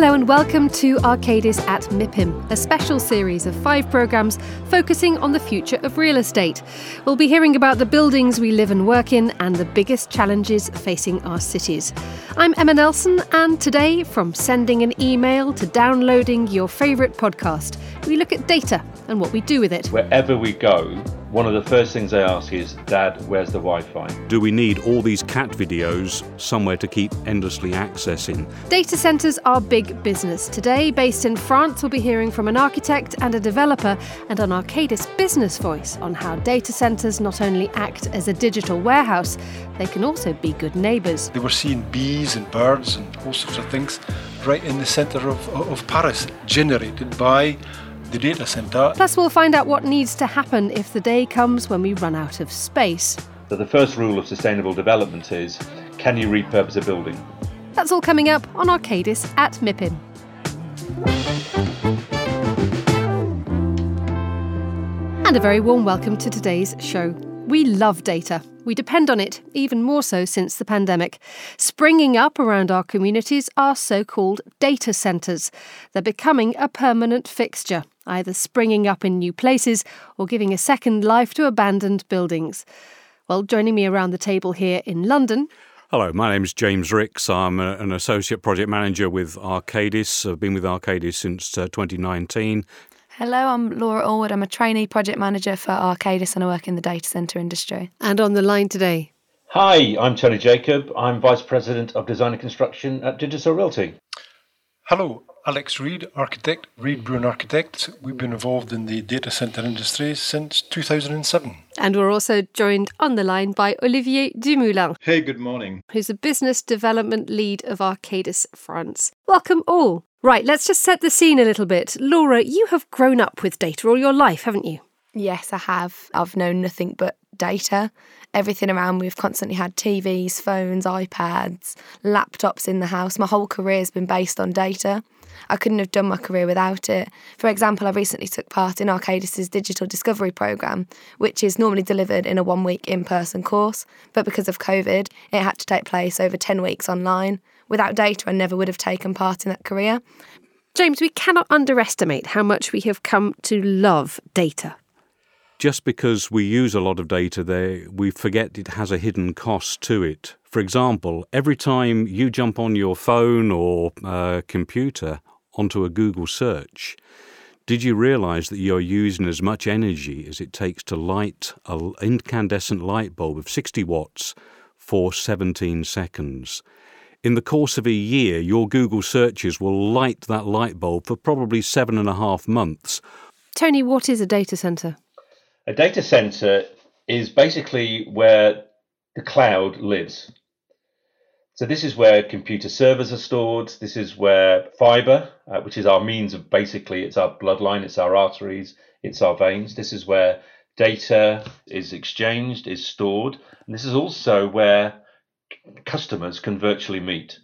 Hello and welcome to Arcadis at MIPIM, a special series of five programmes focusing on the future of real estate. We'll be hearing about the buildings we live and work in and the biggest challenges facing our cities. I'm Emma Nelson, and today, from sending an email to downloading your favourite podcast, we look at data and what we do with it. Wherever we go, one of the first things they ask is, Dad, where's the Wi Fi? Do we need all these cat videos somewhere to keep endlessly accessing? Data centres are big business. Today, based in France, we'll be hearing from an architect and a developer and on Arcadis Business Voice on how data centres not only act as a digital warehouse, they can also be good neighbours. They were seeing bees and birds and all sorts of things right in the centre of, of Paris, generated by the data center. Plus, we'll find out what needs to happen if the day comes when we run out of space. So, the first rule of sustainable development is can you repurpose a building? That's all coming up on Arcadis at MIPIM. And a very warm welcome to today's show. We love data. We depend on it, even more so since the pandemic. Springing up around our communities are so called data centres. They're becoming a permanent fixture, either springing up in new places or giving a second life to abandoned buildings. Well, joining me around the table here in London. Hello, my name is James Ricks. I'm a, an associate project manager with Arcadis. I've been with Arcadis since uh, 2019. Hello, I'm Laura Allwood. I'm a trainee project manager for Arcadis and I work in the data centre industry. And on the line today. Hi, I'm Tony Jacob. I'm Vice President of Design and Construction at Digital Realty. Hello, Alex Reid, architect, Reid Brewin Architects. We've been involved in the data centre industry since 2007. And we're also joined on the line by Olivier Dumoulin. Hey, good morning. Who's a business development lead of Arcadis France. Welcome all. Right, let's just set the scene a little bit. Laura, you have grown up with data all your life, haven't you? Yes, I have. I've known nothing but data. Everything around me, we've constantly had TVs, phones, iPads, laptops in the house. My whole career has been based on data. I couldn't have done my career without it. For example, I recently took part in Arcadis's digital discovery programme, which is normally delivered in a one week in person course, but because of COVID, it had to take place over 10 weeks online. Without data, I never would have taken part in that career. James, we cannot underestimate how much we have come to love data. Just because we use a lot of data there, we forget it has a hidden cost to it. For example, every time you jump on your phone or uh, computer onto a Google search, did you realize that you're using as much energy as it takes to light an incandescent light bulb of 60 watts for 17 seconds? In the course of a year, your Google searches will light that light bulb for probably seven and a half months. Tony, what is a data center? A data center is basically where the cloud lives. So, this is where computer servers are stored. This is where fiber, uh, which is our means of basically it's our bloodline, it's our arteries, it's our veins. This is where data is exchanged, is stored. And this is also where customers can virtually meet.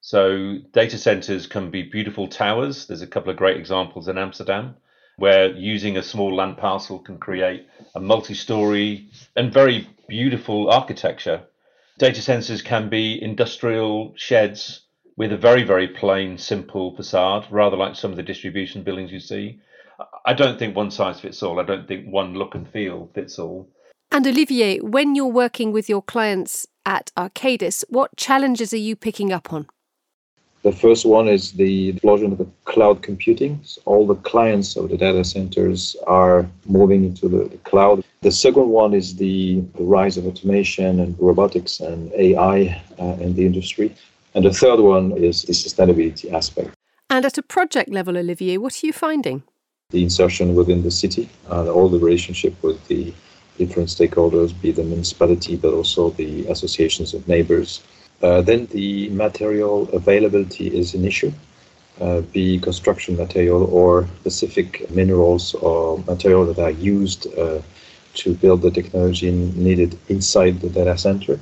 So data centers can be beautiful towers. There's a couple of great examples in Amsterdam where using a small land parcel can create a multi-story and very beautiful architecture. Data centers can be industrial sheds with a very, very plain, simple facade, rather like some of the distribution buildings you see. I don't think one size fits all. I don't think one look and feel fits all. And Olivier, when you're working with your clients at Arcadis, what challenges are you picking up on? The first one is the explosion of the cloud computing. So all the clients of the data centers are moving into the, the cloud. The second one is the, the, rise of automation and robotics and AI uh, in the industry. And the third one is the sustainability aspect. And at a project level, Olivier, what are you finding? The insertion within the city, uh, all the relationship with the different stakeholders, be the municipality, but also the associations of neighbors. Uh, then the material availability is an issue, uh, be construction material or specific minerals or material that are used uh, to build the technology needed inside the data center.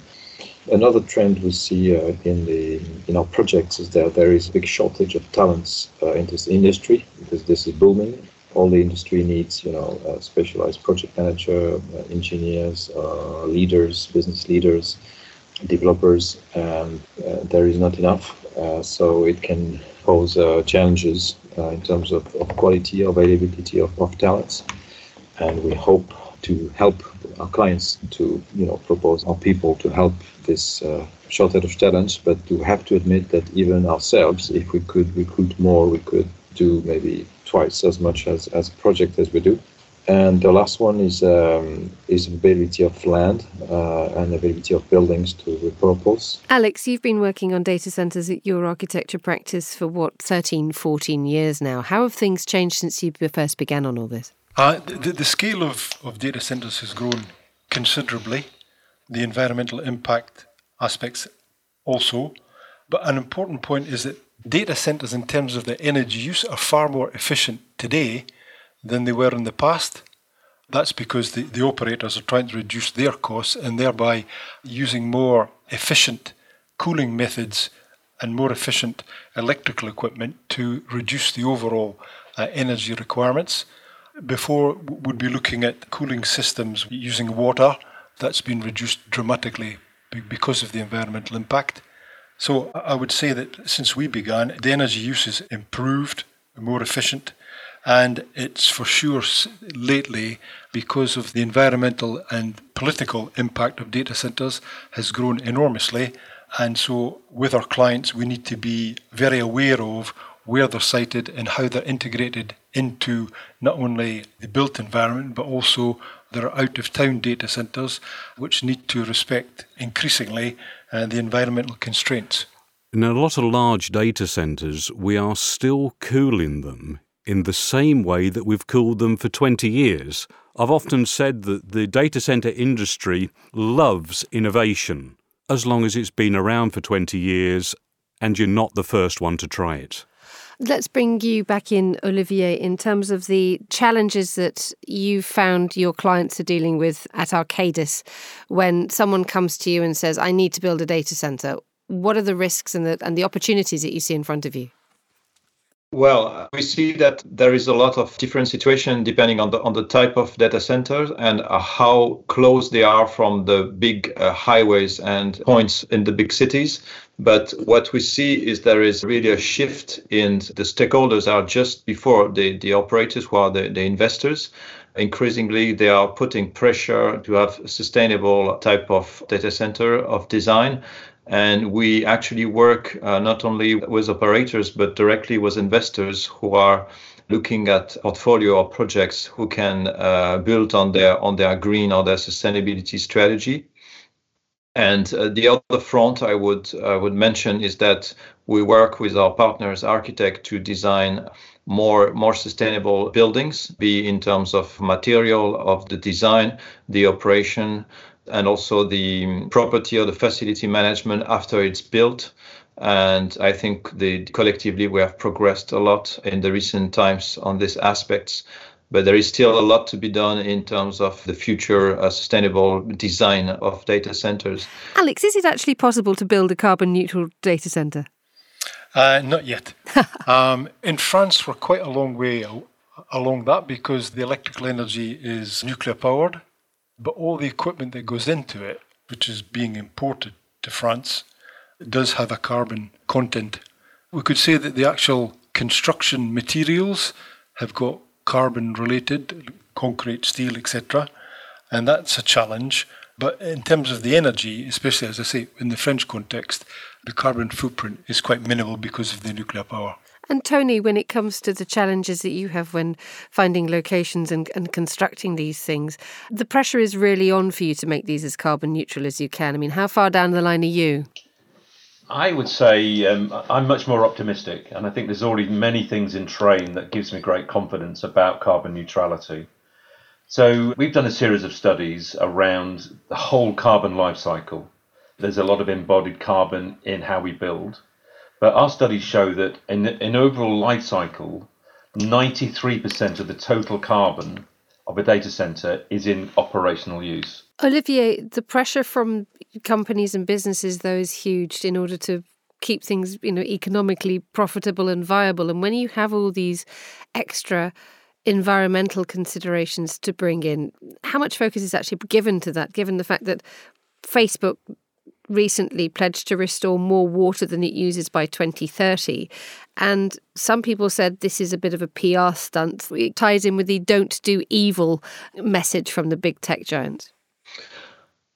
Another trend we see uh, in the in our projects is that there is a big shortage of talents uh, in this industry because this is booming all the industry needs, you know, uh, specialized project manager, engineers, leaders, business leaders, developers, and uh, there is not enough. Uh, so it can pose uh, challenges in terms of, of quality, availability of, of talents. And we hope to help our clients to, you know, propose our people to help this uh, shortage of talents, but to have to admit that even ourselves, if we could recruit more, we could do maybe twice as much as, as project as we do. And the last one is um, is availability of land uh, and availability of buildings to repurpose. Alex, you've been working on data centres at your architecture practice for what, 13, 14 years now. How have things changed since you first began on all this? Uh, the, the scale of, of data centres has grown considerably. The environmental impact aspects also. But an important point is that data centres, in terms of the energy use, are far more efficient today than they were in the past. That's because the, the operators are trying to reduce their costs and thereby using more efficient cooling methods and more efficient electrical equipment to reduce the overall uh, energy requirements. Before, we'd be looking at cooling systems using water. That's been reduced dramatically because of the environmental impact. So I would say that since we began, the energy use is improved, more efficient, and it's for sure lately because of the environmental and political impact of data centers has grown enormously. And so, with our clients, we need to be very aware of where they're sited and how they're integrated into not only the built environment but also their out of town data centers, which need to respect increasingly uh, the environmental constraints. In a lot of large data centers, we are still cooling them in the same way that we've cooled them for 20 years. I've often said that the data center industry loves innovation as long as it's been around for 20 years and you're not the first one to try it. Let's bring you back in, Olivier, in terms of the challenges that you found your clients are dealing with at Arcadis when someone comes to you and says, I need to build a data center. What are the risks and the, and the opportunities that you see in front of you? Well, we see that there is a lot of different situation depending on the on the type of data centers and uh, how close they are from the big uh, highways and points in the big cities. But what we see is there is really a shift in the stakeholders are just before the, the operators who are the, the investors. Increasingly, they are putting pressure to have a sustainable type of data center of design and we actually work uh, not only with operators, but directly with investors who are looking at portfolio or projects who can uh, build on their on their green or their sustainability strategy. And uh, the other front I would uh, would mention is that we work with our partners, architect, to design more more sustainable buildings, be in terms of material of the design, the operation, and also the property or the facility management after it's built. And I think the collectively we have progressed a lot in the recent times on these aspects. But there is still a lot to be done in terms of the future uh, sustainable design of data centers. Alex, is it actually possible to build a carbon neutral data center? Uh, not yet. um, in France, we're quite a long way along that because the electrical energy is nuclear powered but all the equipment that goes into it, which is being imported to France, does have a carbon content. We could say that the actual construction materials have got carbon related, concrete, steel, etc. And that's a challenge. But in terms of the energy, especially as I say, in the French context, the carbon footprint is quite minimal because of the nuclear power. And Tony, when it comes to the challenges that you have when finding locations and, and constructing these things, the pressure is really on for you to make these as carbon neutral as you can. I mean, how far down the line are you? I would say um, I'm much more optimistic, and I think there's already many things in train that gives me great confidence about carbon neutrality. So we've done a series of studies around the whole carbon life cycle. There's a lot of embodied carbon in how we build. But our studies show that in an overall life cycle, 93% of the total carbon of a data center is in operational use. Olivier, the pressure from companies and businesses though is huge in order to keep things, you know, economically profitable and viable. And when you have all these extra environmental considerations to bring in, how much focus is actually given to that, given the fact that Facebook recently pledged to restore more water than it uses by 2030. And some people said this is a bit of a PR stunt. It ties in with the don't do evil message from the big tech giants.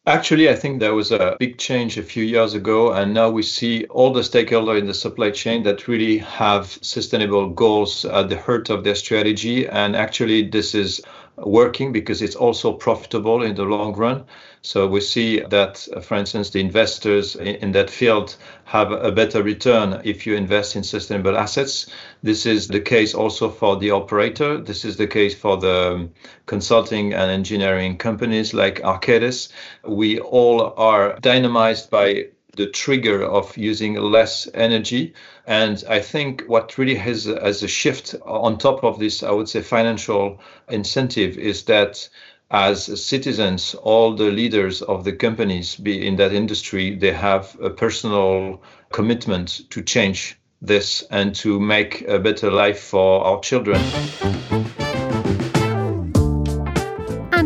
Actually, I think there was a big change a few years ago, and now we see all the stakeholders in the supply chain that really have sustainable goals at the heart of their strategy. And actually, this is working because it's also profitable in the long run. So we see that, uh, for instance, the investors in that field have a better return if you invest in sustainable assets. This is the case also for the operator. This is the case for the consulting and engineering companies like Arcadis. We all are dynamized by the trigger of using less energy. And I think what really has as a shift on top of this, I would say, financial incentive is that as citizens, all the leaders of the companies be in that industry, they have a personal commitment to change this and to make a better life for our children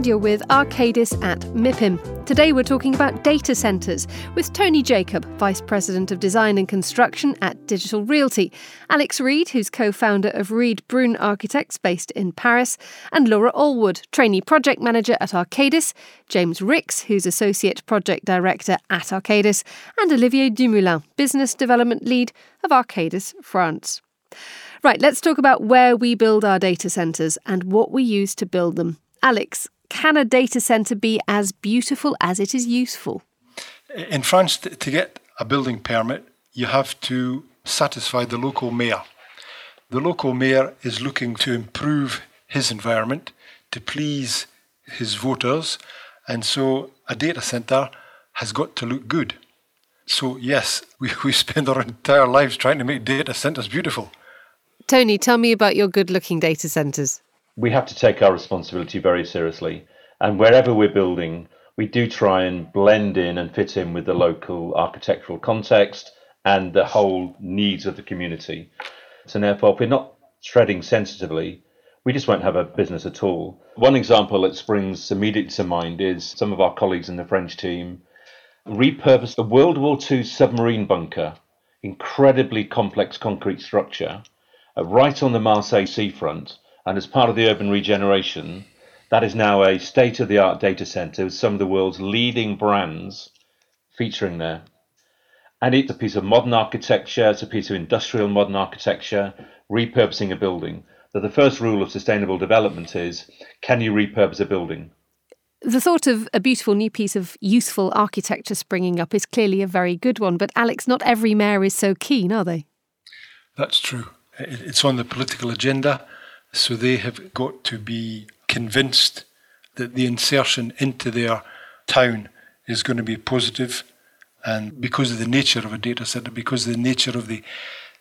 you're with Arcadis at MIPIM. Today we're talking about data centres with Tony Jacob, Vice President of Design and Construction at Digital Realty, Alex Reid, who's co founder of Reid Brewin Architects based in Paris, and Laura Allwood, Trainee Project Manager at Arcadis, James Ricks, who's Associate Project Director at Arcadis, and Olivier Dumoulin, Business Development Lead of Arcadis France. Right, let's talk about where we build our data centres and what we use to build them. Alex, can a data centre be as beautiful as it is useful? In France, to get a building permit, you have to satisfy the local mayor. The local mayor is looking to improve his environment to please his voters, and so a data centre has got to look good. So, yes, we, we spend our entire lives trying to make data centres beautiful. Tony, tell me about your good looking data centres we have to take our responsibility very seriously. And wherever we're building, we do try and blend in and fit in with the local architectural context and the whole needs of the community. So therefore, if we're not treading sensitively, we just won't have a business at all. One example that springs immediately to mind is some of our colleagues in the French team repurposed a World War II submarine bunker, incredibly complex concrete structure, uh, right on the Marseille seafront, and as part of the urban regeneration, that is now a state of the art data center with some of the world's leading brands featuring there. And it's a piece of modern architecture, it's a piece of industrial modern architecture, repurposing a building. That the first rule of sustainable development is can you repurpose a building? The thought of a beautiful new piece of useful architecture springing up is clearly a very good one, but Alex, not every mayor is so keen, are they? That's true. It's on the political agenda. So they have got to be convinced that the insertion into their town is going to be positive and because of the nature of a data center, because of the nature of the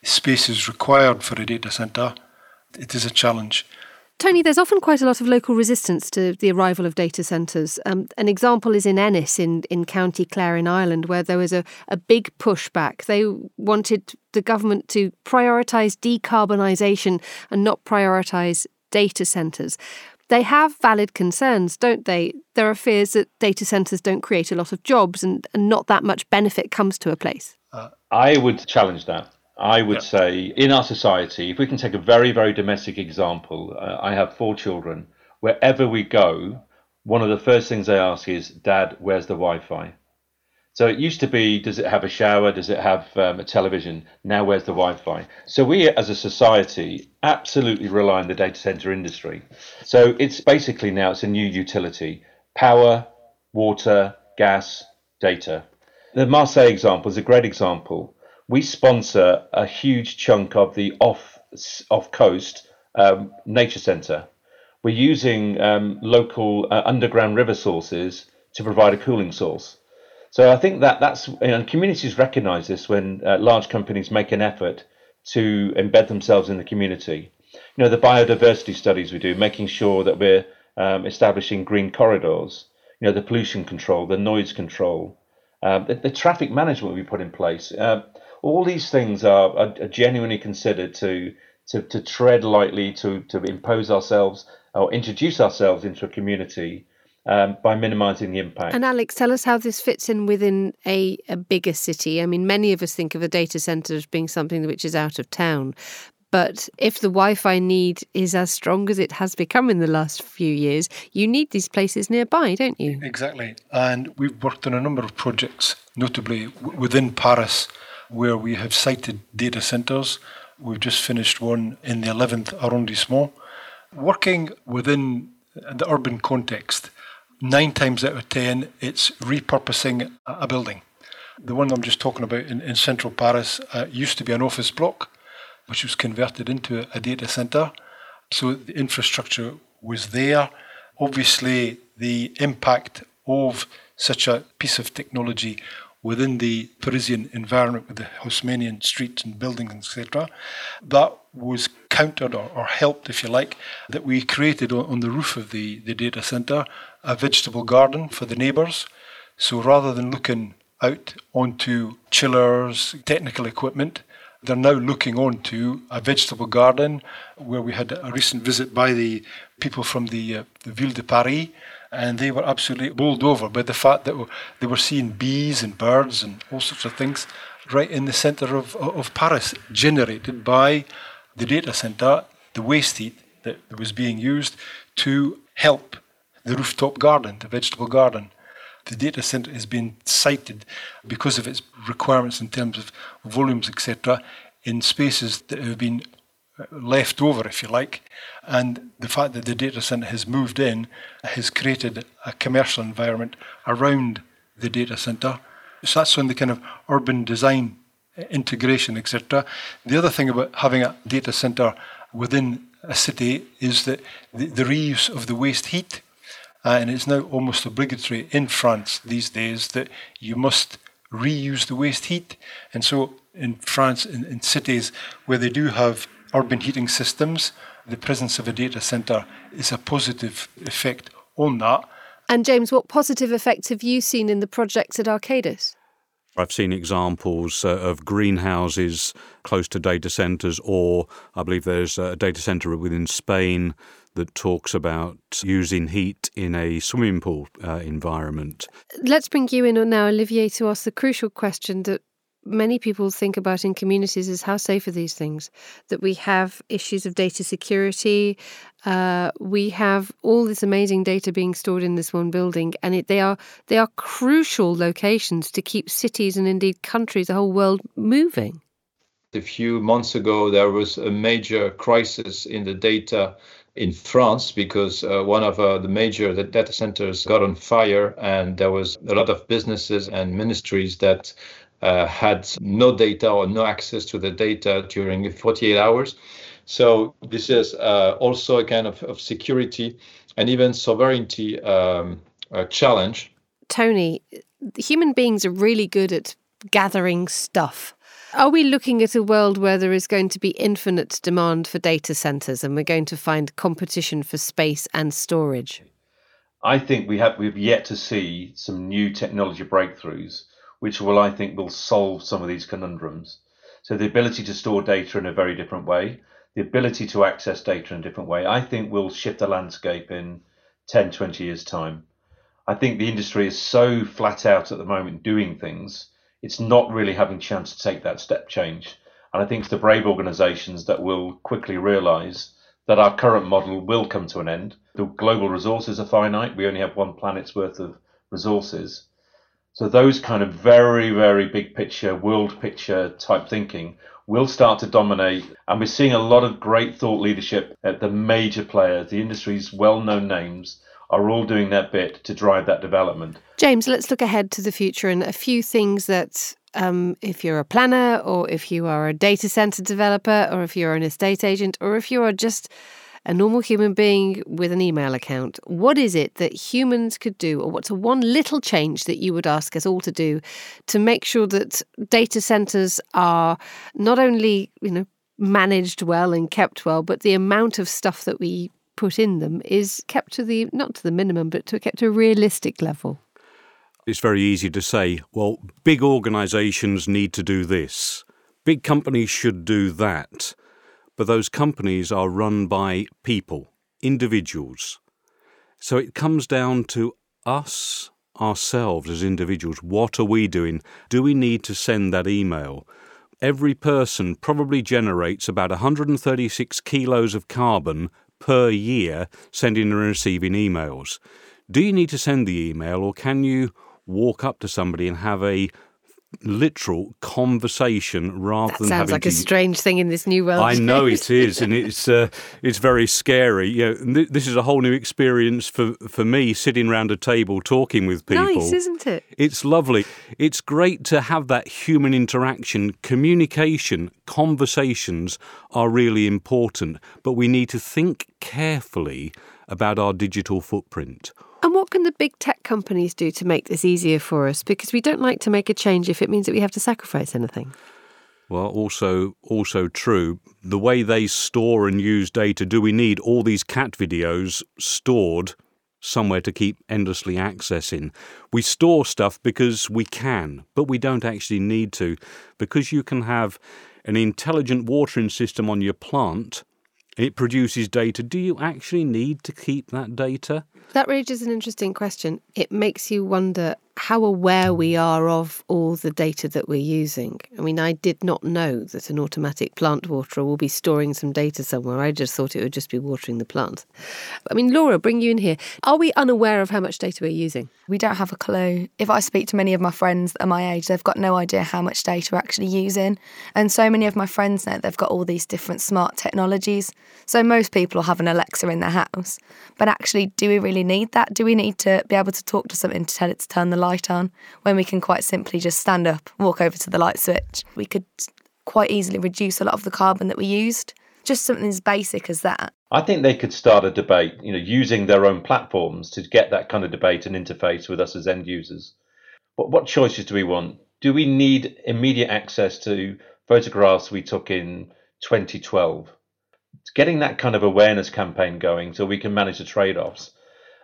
spaces required for a data center, it is a challenge. Tony, there's often quite a lot of local resistance to the arrival of data centres. Um, an example is in Ennis in, in County Clare in Ireland, where there was a, a big pushback. They wanted the government to prioritise decarbonisation and not prioritise data centres. They have valid concerns, don't they? There are fears that data centres don't create a lot of jobs and, and not that much benefit comes to a place. Uh, I would challenge that. I would yeah. say in our society, if we can take a very, very domestic example, uh, I have four children. Wherever we go, one of the first things they ask is, Dad, where's the Wi Fi? So it used to be, does it have a shower? Does it have um, a television? Now, where's the Wi Fi? So we as a society absolutely rely on the data center industry. So it's basically now it's a new utility power, water, gas, data. The Marseille example is a great example we sponsor a huge chunk of the off off coast um, nature centre. We're using um, local uh, underground river sources to provide a cooling source. So I think that that's you know, communities recognise this when uh, large companies make an effort to embed themselves in the community. You know the biodiversity studies we do, making sure that we're um, establishing green corridors. You know the pollution control, the noise control, um, the, the, traffic management we put in place. Uh, all these things are, are, are genuinely considered to, to, to tread lightly, to, to impose ourselves or introduce ourselves into a community um, by minimizing the impact. And Alex, tell us how this fits in within a, a bigger city. I mean, many of us think of a data center as being something which is out of town. But if the Wi Fi need is as strong as it has become in the last few years, you need these places nearby, don't you? Exactly. And we've worked on a number of projects, notably w- within Paris, where we have sited data centres. We've just finished one in the 11th arrondissement. Working within the urban context, nine times out of ten, it's repurposing a building. The one I'm just talking about in, in central Paris uh, used to be an office block which was converted into a data center. So the infrastructure was there. Obviously, the impact of such a piece of technology within the Parisian environment with the Haussmannian streets and buildings, etc., that was countered or, or, helped, if you like, that we created on, on the roof of the, the data center a vegetable garden for the neighbours. So rather than looking out onto chillers, technical equipment, they're now looking on to a vegetable garden where we had a recent visit by the people from the, uh, the Ville de Paris, and they were absolutely bowled over by the fact that they were seeing bees and birds and all sorts of things right in the centre of, of Paris, generated by the data centre, the waste heat that was being used to help the rooftop garden, the vegetable garden the data center has been sited because of its requirements in terms of volumes, etc., in spaces that have been left over, if you like. And the fact that the data center has moved in has created a commercial environment around the data center. So that's on the kind of urban design uh, integration, etc. The other thing about having a data center within a city is that the, the reuse of the waste heat uh, and it's now almost obligatory in France these days that you must reuse the waste heat. And so in France, in, in cities where they do have urban heating systems, the presence of a data centre is a positive effect on that. And James, what positive effects have you seen in the projects at Arcadis? I've seen examples uh, of greenhouses close to data centres, or I believe there's a data centre within Spain that talks about using heat in a swimming pool uh, environment. Let's bring you in now, Olivier, to ask the crucial question that many people think about in communities is how safe are these things? That we have issues of data security. Uh, we have all this amazing data being stored in this one building, and it, they are they are crucial locations to keep cities and indeed countries, the whole world moving. A few months ago, there was a major crisis in the data in France because uh, one of uh, the major data centers got on fire, and there was a lot of businesses and ministries that uh, had no data or no access to the data during 48 hours. So this is uh, also a kind of, of security and even sovereignty um, challenge. Tony, human beings are really good at gathering stuff are we looking at a world where there is going to be infinite demand for data centers and we're going to find competition for space and storage? I think we have we've yet to see some new technology breakthroughs which will I think will solve some of these conundrums. So the ability to store data in a very different way, the ability to access data in a different way, I think will shift the landscape in 10, 20 years time. I think the industry is so flat out at the moment doing things it's not really having a chance to take that step change. And I think it's the brave organisations that will quickly realise that our current model will come to an end. The global resources are finite. We only have one planet's worth of resources. So those kind of very, very big picture, world picture type thinking will start to dominate. And we're seeing a lot of great thought leadership at the major players, the industry's well known names are all doing their bit to drive that development. James, let's look ahead to the future and a few things that, um, if you're a planner or if you are a data center developer or if you're an estate agent or if you are just a normal human being with an email account, what is it that humans could do, or what's a one little change that you would ask us all to do to make sure that data centers are not only, you know, managed well and kept well, but the amount of stuff that we put in them is kept to the not to the minimum, but to kept to a realistic level. It's very easy to say, well, big organisations need to do this, big companies should do that, but those companies are run by people, individuals. So it comes down to us ourselves as individuals. What are we doing? Do we need to send that email? Every person probably generates about 136 kilos of carbon per year sending and receiving emails. Do you need to send the email or can you walk up to somebody and have a literal conversation rather that than sounds like to a strange thing in this new world. I know it is, and it's uh, it's very scary. You know, th- this is a whole new experience for for me, sitting around a table talking with people. Nice, isn't it? It's lovely. It's great to have that human interaction. Communication, conversations are really important, but we need to think carefully about our digital footprint. And what can the big tech companies do to make this easier for us? Because we don't like to make a change if it means that we have to sacrifice anything. Well, also also true. The way they store and use data, do we need all these cat videos stored somewhere to keep endlessly accessing? We store stuff because we can, but we don't actually need to. Because you can have an intelligent watering system on your plant, it produces data. Do you actually need to keep that data? That raises an interesting question. It makes you wonder how aware we are of all the data that we're using. I mean, I did not know that an automatic plant waterer will be storing some data somewhere. I just thought it would just be watering the plant. I mean, Laura, bring you in here. Are we unaware of how much data we're using? We don't have a clue. If I speak to many of my friends at my age, they've got no idea how much data we're actually using. And so many of my friends know they've got all these different smart technologies. So most people have an Alexa in their house. But actually, do we really need that? Do we need to be able to talk to something to tell it to turn the light on when we can quite simply just stand up, walk over to the light switch? We could quite easily reduce a lot of the carbon that we used. Just something as basic as that. I think they could start a debate, you know, using their own platforms to get that kind of debate and interface with us as end users. But what choices do we want? Do we need immediate access to photographs we took in 2012? Getting that kind of awareness campaign going so we can manage the trade offs.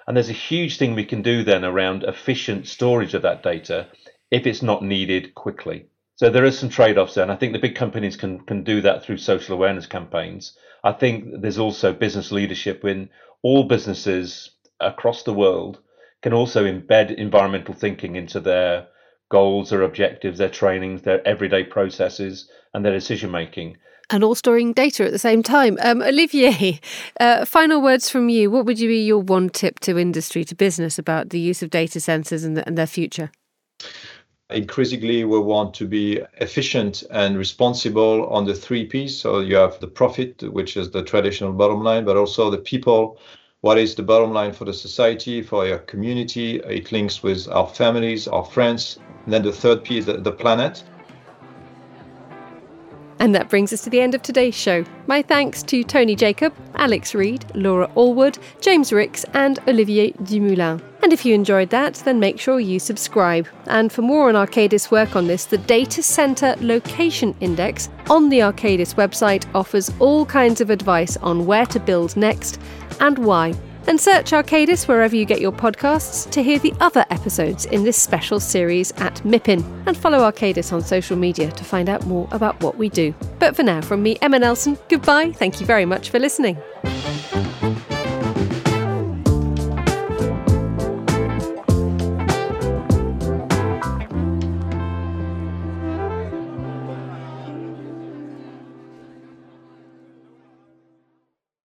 And there's a huge thing we can do then around efficient storage of that data if it's not needed quickly. So there is some trade-offs there, and I think the big companies can can do that through social awareness campaigns. I think there's also business leadership when all businesses across the world can also embed environmental thinking into their goals, their objectives, their trainings, their everyday processes, and their decision making. And all storing data at the same time. Um, Olivier, uh, final words from you. What would you be your one tip to industry, to business about the use of data centers and, the, and their future? increasingly we want to be efficient and responsible on the three P's. So you have the profit, which is the traditional bottom line, but also the people. What is the bottom line for the society, for your community? It links with our families, our friends. And then the third P is the, the planet. And that brings us to the end of today's show. My thanks to Tony Jacob, Alex Reid, Laura Allwood, James Ricks, and Olivier Dumoulin. And if you enjoyed that, then make sure you subscribe. And for more on Arcadis work on this, the Data Center Location Index on the Arcadis website offers all kinds of advice on where to build next and why. And search Arcadis wherever you get your podcasts to hear the other episodes in this special series at MIPIM. And follow Arcadis on social media to find out more about what we do. But for now, from me, Emma Nelson, goodbye. Thank you very much for listening.